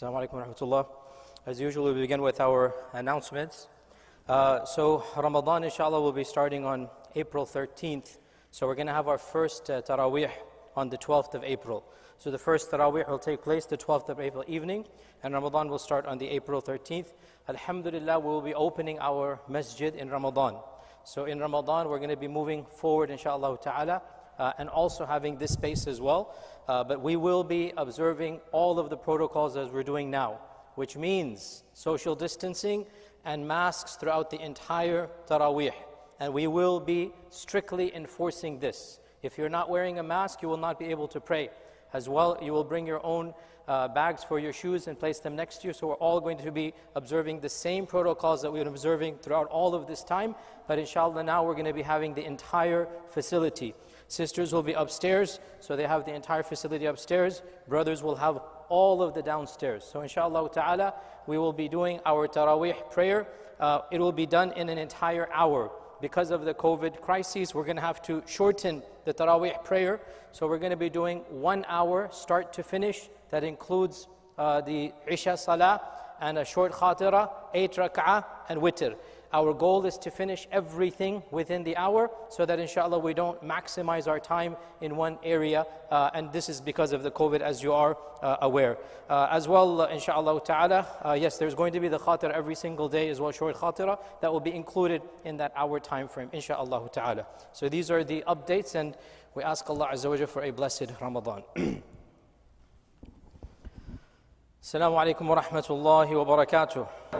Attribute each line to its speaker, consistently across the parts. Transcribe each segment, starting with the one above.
Speaker 1: Assalamu alaikum wa rahmatullah. As usual, we begin with our announcements. Uh, so, Ramadan, inshallah, will be starting on April 13th. So, we're going to have our first uh, Taraweeh on the 12th of April. So, the first Taraweeh will take place the 12th of April evening, and Ramadan will start on the April 13th. Alhamdulillah, we will be opening our masjid in Ramadan. So, in Ramadan, we're going to be moving forward, inshallah ta'ala uh, and also having this space as well. Uh, but we will be observing all of the protocols as we're doing now, which means social distancing and masks throughout the entire Taraweeh. And we will be strictly enforcing this. If you're not wearing a mask, you will not be able to pray. As well, you will bring your own uh, bags for your shoes and place them next to you. So we're all going to be observing the same protocols that we've been observing throughout all of this time. But inshallah, now we're going to be having the entire facility. Sisters will be upstairs, so they have the entire facility upstairs. Brothers will have all of the downstairs. So inshallah ta'ala, we will be doing our Taraweeh prayer. Uh, it will be done in an entire hour. Because of the COVID crisis, we're going to have to shorten the Taraweeh prayer. So we're going to be doing one hour, start to finish. That includes uh, the Isha Salah and a short khatira, eight and witr. Our goal is to finish everything within the hour so that inshallah we don't maximize our time in one area. Uh, and this is because of the COVID, as you are uh, aware. Uh, as well, inshallah ta'ala, uh, yes, there's going to be the khatira every single day as well, short khatira, that will be included in that hour time frame, inshallah ta'ala. So these are the updates, and we ask Allah Azza wa for a blessed Ramadan. Assalamu alaikum wa rahmatullahi wa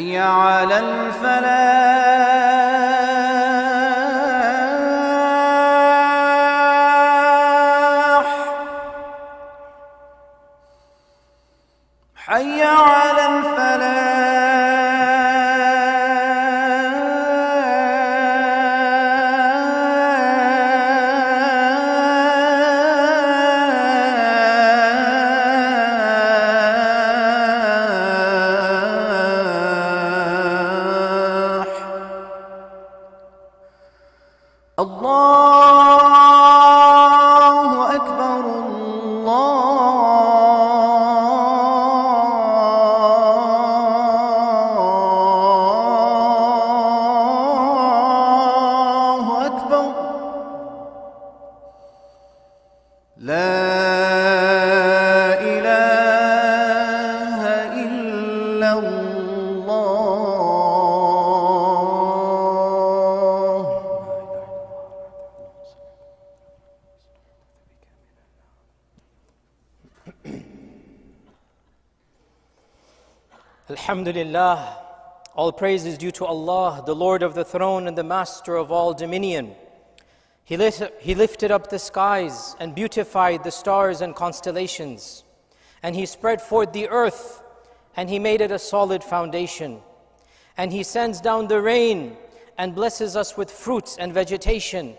Speaker 2: حي على الفلاح.
Speaker 1: Alhamdulillah. All praise is due to Allah, the Lord of the throne and the Master of all dominion. He, lit- he lifted up the skies and beautified the stars and constellations. And He spread forth the earth and He made it a solid foundation. And He sends down the rain and blesses us with fruits and vegetation.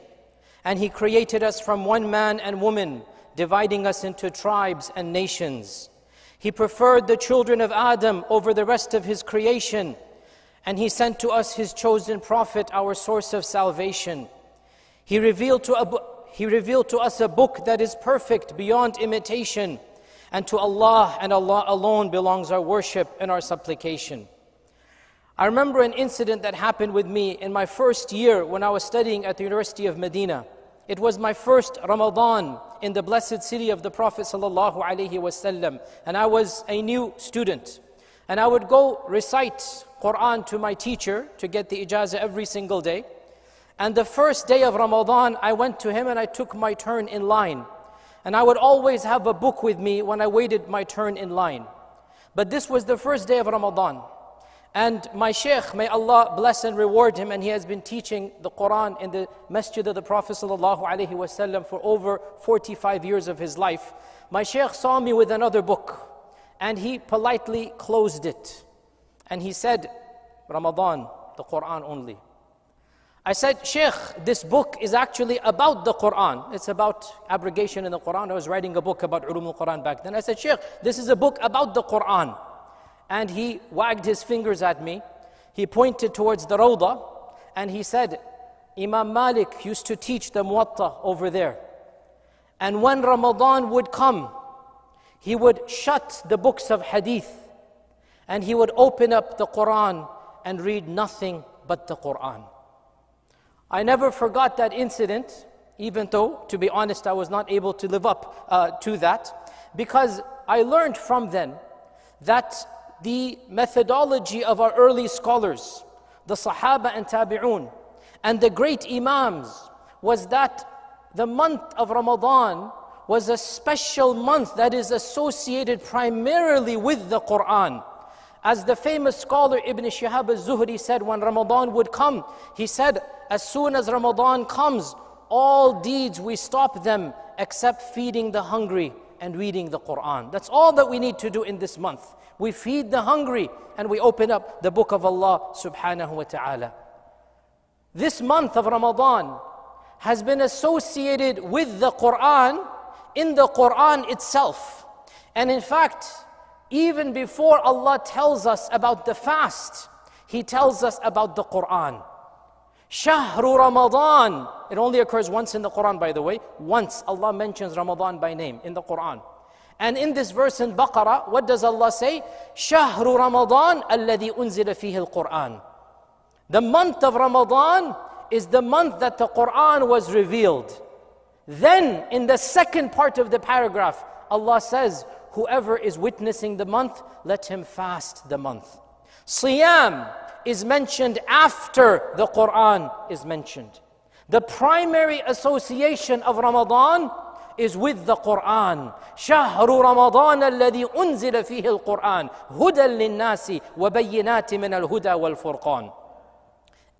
Speaker 1: And He created us from one man and woman, dividing us into tribes and nations. He preferred the children of Adam over the rest of His creation. And He sent to us His chosen prophet, our source of salvation. He revealed to, he revealed to us a book that is perfect beyond imitation. And to Allah and Allah alone belongs our worship and our supplication. I remember an incident that happened with me in my first year when I was studying at the University of Medina. It was my first Ramadan in the blessed city of the Prophet wasallam, and I was a new student. And I would go recite Quran to my teacher to get the ijazah every single day. And the first day of Ramadan, I went to him and I took my turn in line. And I would always have a book with me when I waited my turn in line. But this was the first day of Ramadan. And my sheikh, may Allah bless and reward him, and he has been teaching the Quran in the masjid of the Prophet ﷺ for over 45 years of his life. My sheikh saw me with another book, and he politely closed it. And he said, Ramadan, the Quran only. I said, Sheikh, this book is actually about the Quran. It's about abrogation in the Quran. I was writing a book about Ulum al-Quran back then. I said, Sheikh, this is a book about the Quran. And he wagged his fingers at me. He pointed towards the Rawda and he said, Imam Malik used to teach the Muwatta over there. And when Ramadan would come, he would shut the books of hadith and he would open up the Quran and read nothing but the Quran. I never forgot that incident, even though, to be honest, I was not able to live up uh, to that, because I learned from then that the methodology of our early scholars, the Sahaba and Tabi'un, and the great Imams, was that the month of Ramadan was a special month that is associated primarily with the Quran. As the famous scholar Ibn Shihab al-Zuhri said when Ramadan would come, he said, as soon as Ramadan comes, all deeds we stop them except feeding the hungry and reading the Quran. That's all that we need to do in this month. We feed the hungry and we open up the book of Allah subhanahu wa ta'ala. This month of Ramadan has been associated with the Quran in the Quran itself. And in fact, even before Allah tells us about the fast, He tells us about the Quran. Shahru Ramadan. It only occurs once in the Quran, by the way. Once Allah mentions Ramadan by name in the Quran. And in this verse in Baqarah, what does Allah say? Shahru Ramadan alladhi unzila fihi al-Quran. The month of Ramadan is the month that the Quran was revealed. Then, in the second part of the paragraph, Allah says, Whoever is witnessing the month, let him fast the month. Siyam is mentioned after the Quran is mentioned. The primary association of Ramadan is with the Quran. شهر رمضان الذي أنزل فيه القرآن هدى للناس وبينات من الهدى والفرقان.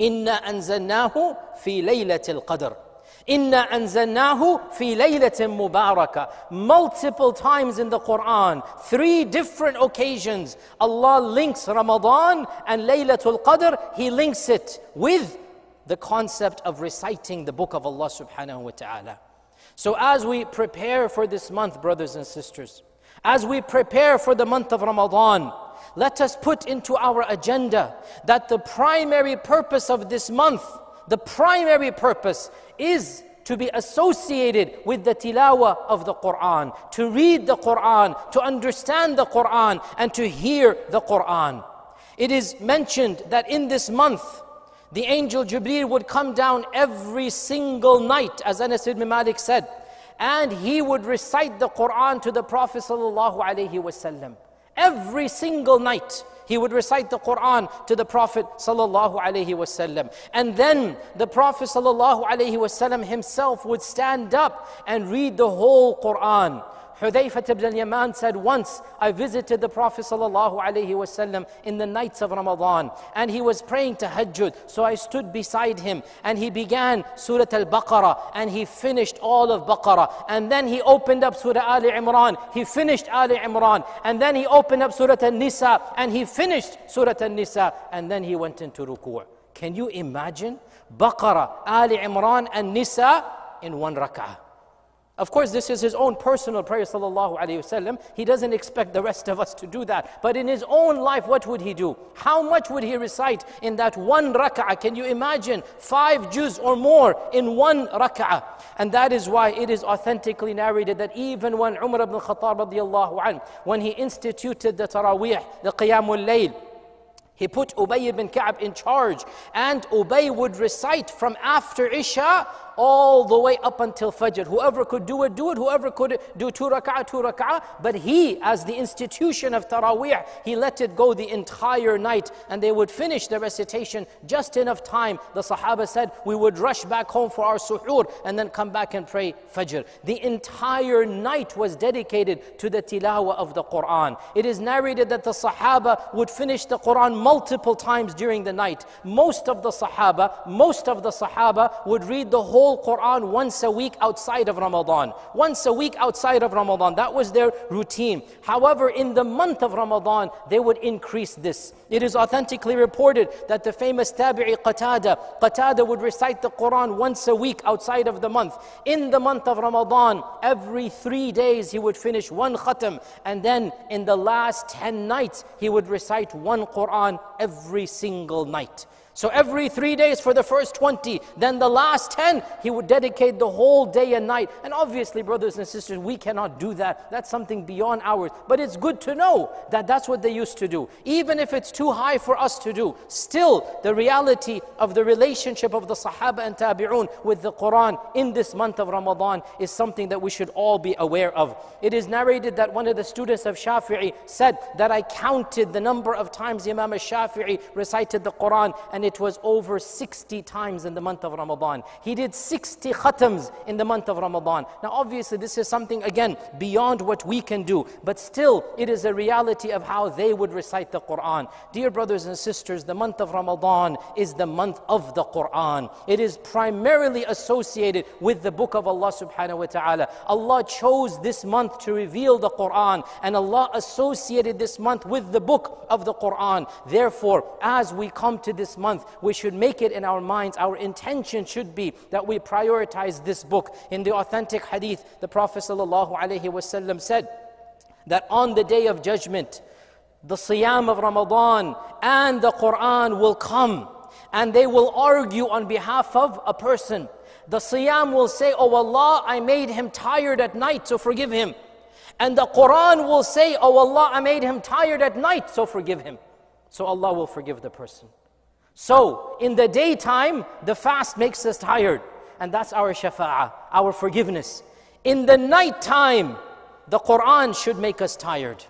Speaker 1: إنا أنزلناه في ليلة القدر. Inna anzalnahu fi laylatin mubarakah. Multiple times in the Quran, three different occasions, Allah links Ramadan and Laylatul Qadr, He links it with the concept of reciting the book of Allah subhanahu wa ta'ala. So as we prepare for this month, brothers and sisters, as we prepare for the month of Ramadan, let us put into our agenda that the primary purpose of this month the primary purpose is to be associated with the tilawah of the Quran, to read the Quran, to understand the Quran, and to hear the Quran. It is mentioned that in this month, the angel Jibreel would come down every single night, as Anas ibn Malik said, and he would recite the Quran to the Prophet wasallam. Every single night, he would recite the Quran to the Prophet sallallahu. And then the Prophet sallallahu himself would stand up and read the whole Quran. Hudayfa ibn al-Yaman said, Once I visited the Prophet ﷺ in the nights of Ramadan and he was praying tahajjud. So I stood beside him and he began Surah Al-Baqarah and he finished all of Baqarah. And then he opened up Surah Ali Imran. He finished Ali Imran. And then he opened up Surah An-Nisa and he finished Surah An-Nisa. And then he went into ruku'. Can you imagine? Baqarah, Ali Imran and Nisa in one rak'ah. Of course, this is his own personal prayer, sallallahu alayhi wasallam. He doesn't expect the rest of us to do that. But in his own life, what would he do? How much would he recite in that one rak'ah? Can you imagine? Five juz or more in one rak'ah. And that is why it is authentically narrated that even when Umar ibn Khattab radiallahu anh, when he instituted the taraweeh, the qiyamul layl, he put Ubay ibn Ka'b in charge, and Ubay would recite from after Isha all the way up until Fajr. Whoever could do it, do it. Whoever could do two rak'ah, two rak'ah. But he, as the institution of Taraweeh, he let it go the entire night. And they would finish the recitation just enough time. The Sahaba said, we would rush back home for our suhoor and then come back and pray Fajr. The entire night was dedicated to the tilawah of the Quran. It is narrated that the Sahaba would finish the Quran multiple times during the night. Most of the Sahaba, most of the Sahaba would read the whole whole Quran once a week outside of Ramadan. Once a week outside of Ramadan. That was their routine. However, in the month of Ramadan, they would increase this. It is authentically reported that the famous Tabi'i Qatada, Qatada would recite the Quran once a week outside of the month. In the month of Ramadan, every three days he would finish one khatam. And then in the last 10 nights, he would recite one Quran every single night. So every three days for the first 20, then the last 10, he would dedicate the whole day and night. And obviously, brothers and sisters, we cannot do that. That's something beyond ours. But it's good to know that that's what they used to do. Even if it's too high for us to do, still the reality of the relationship of the Sahaba and Tabi'un with the Quran in this month of Ramadan is something that we should all be aware of. It is narrated that one of the students of Shafi'i said that I counted the number of times Imam al-Shafi'i recited the Quran and and it was over 60 times in the month of Ramadan. He did 60 khatams in the month of Ramadan. Now, obviously, this is something again beyond what we can do, but still, it is a reality of how they would recite the Quran. Dear brothers and sisters, the month of Ramadan is the month of the Quran. It is primarily associated with the book of Allah subhanahu wa ta'ala. Allah chose this month to reveal the Quran, and Allah associated this month with the book of the Quran. Therefore, as we come to this month, month, we should make it in our minds. Our intention should be that we prioritize this book. In the authentic hadith, the Prophet ﷺ said that on the day of judgment, the Siyam of Ramadan and the Quran will come and they will argue on behalf of a person. The Siyam will say, Oh Allah, I made him tired at night, so forgive him. And the Quran will say, Oh Allah, I made him tired at night, so forgive him. So Allah will forgive the person. So, in the daytime, the fast makes us tired, and that's our shafa'ah, our forgiveness. In the nighttime, the Quran should make us tired.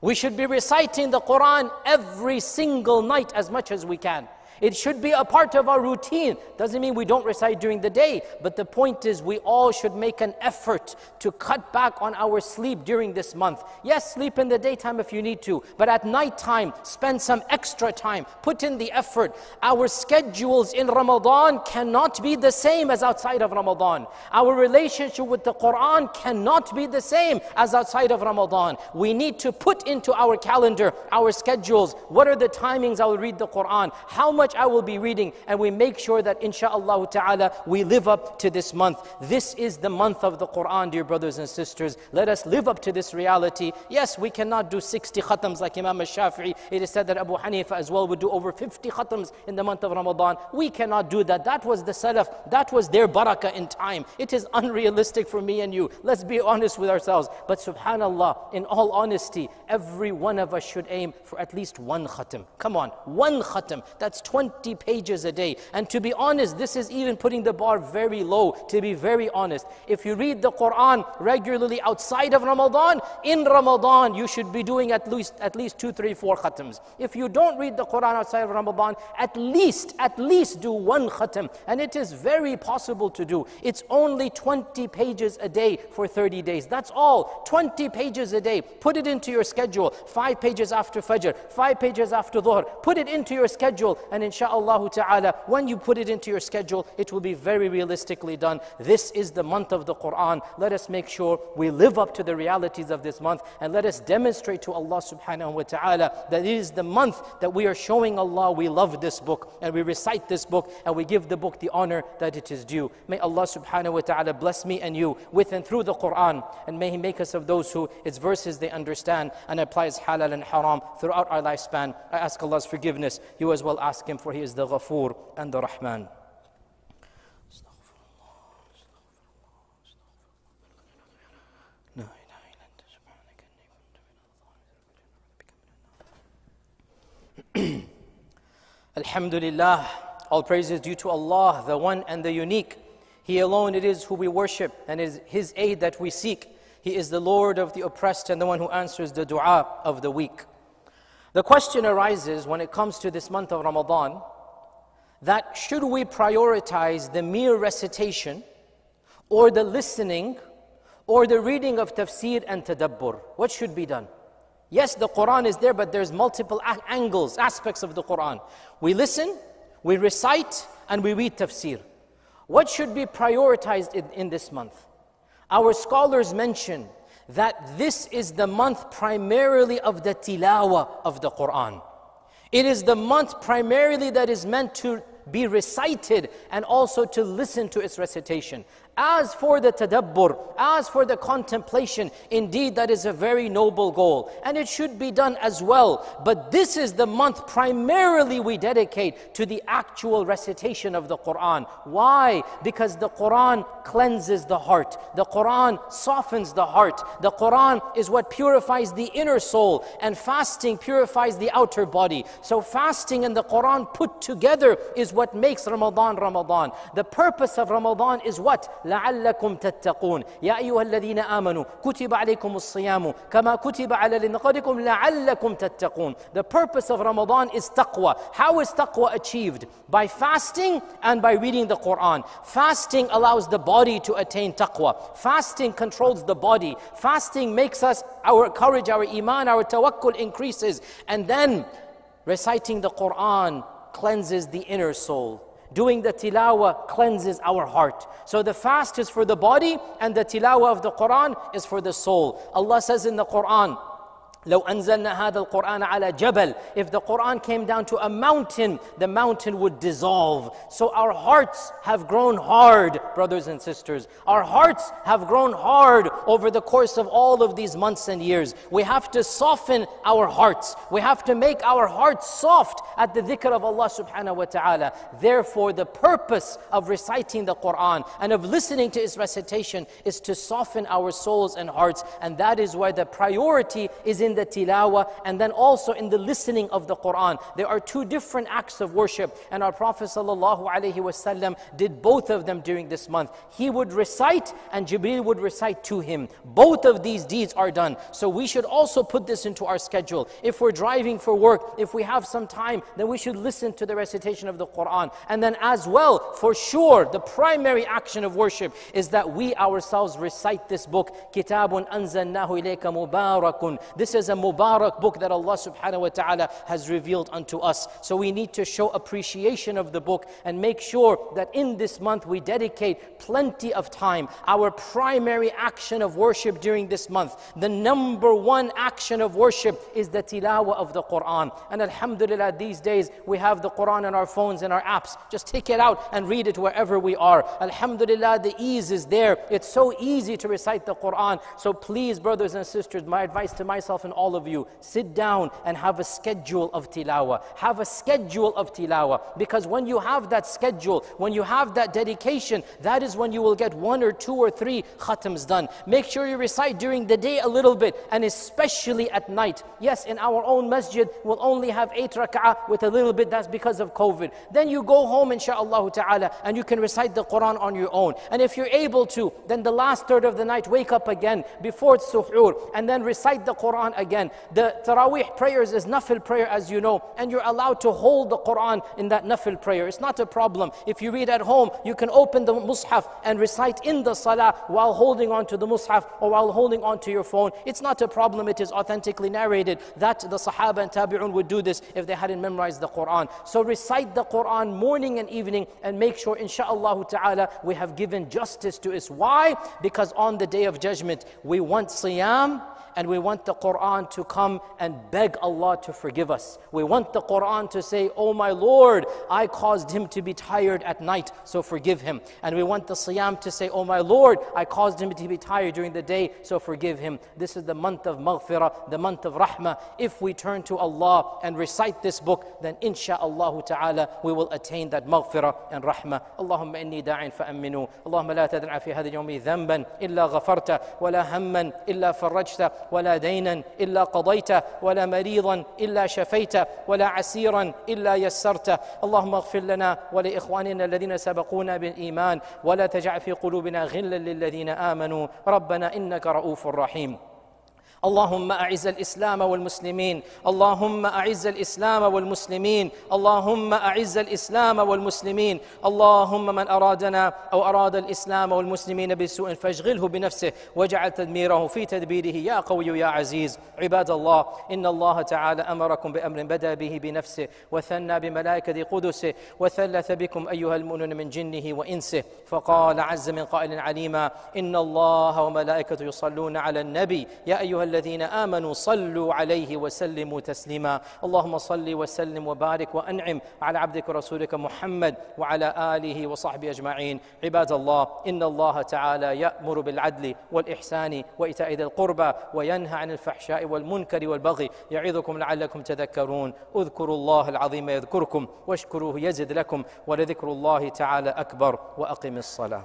Speaker 1: We should be reciting the Quran every single night as much as we can. It should be a part of our routine. Doesn't mean we don't recite during the day, but the point is we all should make an effort to cut back on our sleep during this month. Yes, sleep in the daytime if you need to, but at night time, spend some extra time. Put in the effort. Our schedules in Ramadan cannot be the same as outside of Ramadan. Our relationship with the Quran cannot be the same as outside of Ramadan. We need to put into our calendar, our schedules, what are the timings I will read the Quran? How much much I will be reading, and we make sure that insha'Allah ta'ala we live up to this month. This is the month of the Quran, dear brothers and sisters. Let us live up to this reality. Yes, we cannot do 60 khatams like Imam al-Shafi'i. It is said that Abu Hanifa as well would do over 50 khatams in the month of Ramadan. We cannot do that. That was the salaf. That was their barakah in time. It is unrealistic for me and you. Let's be honest with ourselves. But subhanallah, in all honesty, every one of us should aim for at least one khatam. Come on, one khatam. That's 20 pages a day. And to be honest, this is even putting the bar very low, to be very honest. If you read the Quran regularly outside of Ramadan, in Ramadan you should be doing at least at least two, three, four khatams. If you don't read the Quran outside of Ramadan, at least, at least do one khatam. And it is very possible to do. It's only 20 pages a day for 30 days. That's all. 20 pages a day. Put it into your schedule. Five pages after Fajr, five pages after Dhuhr. Put it into your schedule, and insha'Allah ta'ala, when you put it into your schedule, it will be very realistically done. This is the month of the Quran. Let us make sure we live up to the realities of this month, and let us demonstrate to Allah subhanahu wa ta'ala that it is the month that we are showing Allah we love this book, and we recite this book, and we give the book the honor that it is due. May Allah subhanahu wa ta'ala bless me and you with and through the Quran, and may He make us of those who its verses they understand and applies halal and haram throughout our lifespan. I ask Allah's forgiveness. You as well ask Him, for He is the Ghafoor and the Rahman. Alhamdulillah, all praise is due to Allah, the one and the unique. He alone it is who we worship and is His aid that we seek. He is the Lord of the oppressed and the one who answers the dua of the weak. The question arises when it comes to this month of Ramadan that should we prioritize the mere recitation or the listening or the reading of tafsir and tadabbur? What should be done? Yes, the Quran is there, but there's multiple angles, aspects of the Quran. We listen, we recite, and we read tafsir. What should be prioritized in, in this month? Our scholars mention that this is the month primarily of the tilawa of the Quran. It is the month primarily that is meant to be recited and also to listen to its recitation. As for the tadabbur, as for the contemplation, indeed that is a very noble goal and it should be done as well. But this is the month primarily we dedicate to the actual recitation of the Quran. Why? Because the Quran cleanses the heart, the Quran softens the heart, the Quran is what purifies the inner soul, and fasting purifies the outer body. So, fasting and the Quran put together is what makes Ramadan Ramadan. The purpose of Ramadan is what? لعلكم تتقون يا أيها الذين آمنوا كتب عليكم الصيام كما كتب على لنقدكم لعلكم تتقون The purpose of Ramadan is taqwa. How is taqwa achieved? By fasting and by reading the Quran. Fasting allows the body to attain taqwa. Fasting controls the body. Fasting makes us, our courage, our iman, our tawakkul increases. And then reciting the Quran cleanses the inner soul. Doing the tilawah cleanses our heart. So the fast is for the body and the tilawah of the Quran is for the soul. Allah says in the Quran, لو أنزلنا هذا القرآن على جبل If the Quran came down to a mountain, the mountain would dissolve. So our hearts have grown hard, brothers and sisters. Our hearts have grown hard over the course of all of these months and years. We have to soften our hearts. We have to make our hearts soft at the dhikr of Allah subhanahu wa ta'ala. Therefore, the purpose of reciting the Quran and of listening to its recitation is to soften our souls and hearts. And that is why the priority is in the tilawah and then also in the listening of the Quran. There are two different acts of worship, and our Prophet did both of them during this month. He would recite, and Jibreel would recite to him. Both of these deeds are done. So we should also put this into our schedule. If we're driving for work, if we have some time, then we should listen to the recitation of the Quran. And then, as well, for sure, the primary action of worship is that we ourselves recite this book, Kitabun Mubarakun. This is is a Mubarak book that Allah subhanahu wa ta'ala has revealed unto us. So we need to show appreciation of the book and make sure that in this month we dedicate plenty of time. Our primary action of worship during this month, the number one action of worship is the tilawah of the Quran. And Alhamdulillah, these days we have the Quran on our phones and our apps. Just take it out and read it wherever we are. Alhamdulillah, the ease is there. It's so easy to recite the Quran. So please, brothers and sisters, my advice to myself and all of you, sit down and have a schedule of tilawah. Have a schedule of tilawah. Because when you have that schedule, when you have that dedication, that is when you will get one or two or three khatams done. Make sure you recite during the day a little bit, and especially at night. Yes, in our own masjid, we'll only have eight rak'ah with a little bit, that's because of COVID. Then you go home, inshaAllah ta'ala, and you can recite the Quran on your own. And if you're able to, then the last third of the night, wake up again before suhoor, and then recite the Quran again. The Taraweeh prayers is nafil prayer, as you know, and you're allowed to hold the Quran in that nafil prayer. It's not a problem. If you read at home, you can open the mushaf and recite in the salah while holding on to the mushaf or while holding on to your phone. It's not a problem. It is authentically narrated that the Sahaba and Tabi'un would do this if they hadn't memorized the Quran. So recite the Quran morning and evening and make sure, inshaAllah ta'ala, we have given justice to it. Why? Because on the day of judgment, we want siyam and we want the Quran to come and beg Allah to forgive us. We want the Quran to say, Oh my Lord, I caused him to be tired at night, so forgive him. And we want the Siyam to say, Oh my Lord, I caused him to be tired during the day, so forgive him. This is the month of maghfirah, the month of rahmah. If we turn to Allah and recite this book, then insha'Allah ta'ala we will attain that maghfirah and rahmah. Allahumma inni da'in fa'amminu. Allahumma la tad'a fi yawmi dhanban illa ghafarta, wa la hamman illa farajta, ولا دينا إلا قضيته ولا مريضا إلا شفيته ولا عسيرا إلا يسرته اللهم اغفر لنا ولإخواننا الذين سبقونا بالإيمان ولا تجعل في قلوبنا غلا للذين آمنوا. ربنا إنك رؤوف رحيم. اللهم أعز الإسلام والمسلمين اللهم أعز الإسلام والمسلمين اللهم أعز الإسلام والمسلمين اللهم من أرادنا أو أراد الإسلام والمسلمين بسوء فاشغله بنفسه واجعل تدميره في تدبيره يا قوي يا عزيز. عباد الله إن الله تعالى أمركم بأمر بدا به بنفسه وثنى بملائكة قدسه وثلث بكم أيها المؤمنون من جنه وإنسه فقال عز من قائل عليما إن الله وملائكته يصلون على النبي يا أيها الذين آمنوا صلوا عليه وسلموا تسليما. اللهم صل وسلم وبارك وأنعم على عبدك ورسولك محمد وعلى آله وصحبه أجمعين. عباد الله إن الله تعالى يأمر بالعدل والإحسان وإيتاء ذي القربى وينهى عن الفحشاء والمنكر والبغي يعظكم لعلكم تذكرون. اذكروا الله العظيم يذكركم واشكروه يزد لكم ولذكر الله تعالى أكبر. وأقم الصلاة.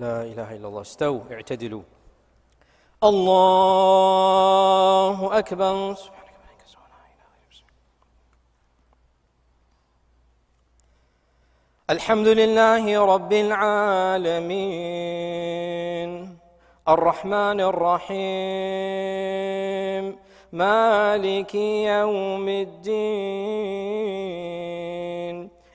Speaker 1: لا إله إلا الله. استووا اعتدلوا. الله أكبر. الحمد لله رب العالمين. الرحمن الرحيم. مالك يوم الدين.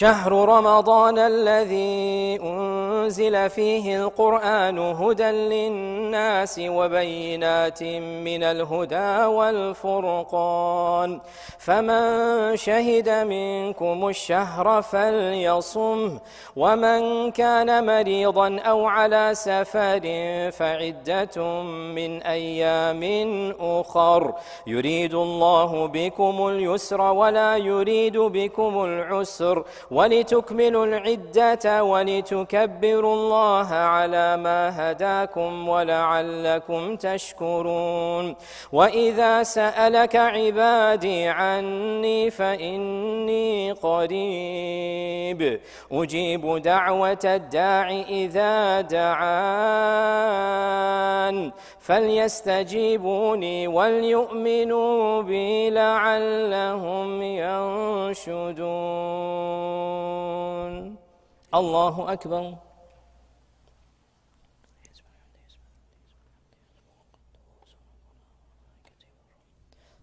Speaker 1: شهر رمضان الذي أنزل فيه القرآن هدى للناس وبينات من الهدى والفرقان. فمن شهد منكم الشهر فليصم ومن كان مريضا أو على سفر فعدة من أيام أخر. يريد الله بكم اليسر ولا يريد بكم العسر. ولتكملوا العدة ولتكبروا الله على ما هداكم ولعلكم تشكرون وإذا سألك عبادي عني فإني قريب أجيب دعوة الداع إذا دعان فليستجيبوا لي وليؤمنوا بي لعلهم ينشدون الله أكبر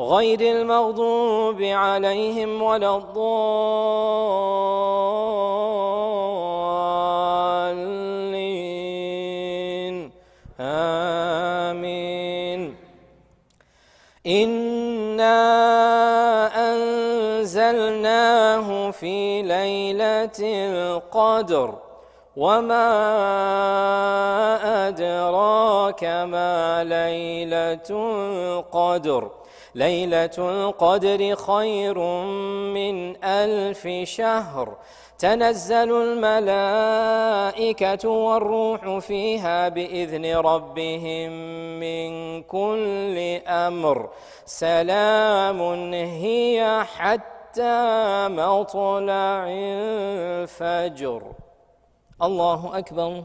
Speaker 1: غير المغضوب عليهم ولا الضالين. آمين. إنا أنزلناه في ليلة القدر. وما أدراك ما ليلة القدر. ليلة القدر خير من ألف شهر. تنزل الملائكة والروح فيها بإذن ربهم من كل أمر. سلام هي حتى مطلع الفجر. الله أكبر.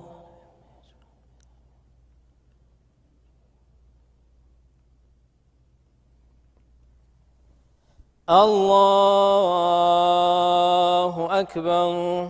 Speaker 1: الله أكبر.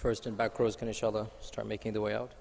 Speaker 1: First and back rows can inshallah start making the way out.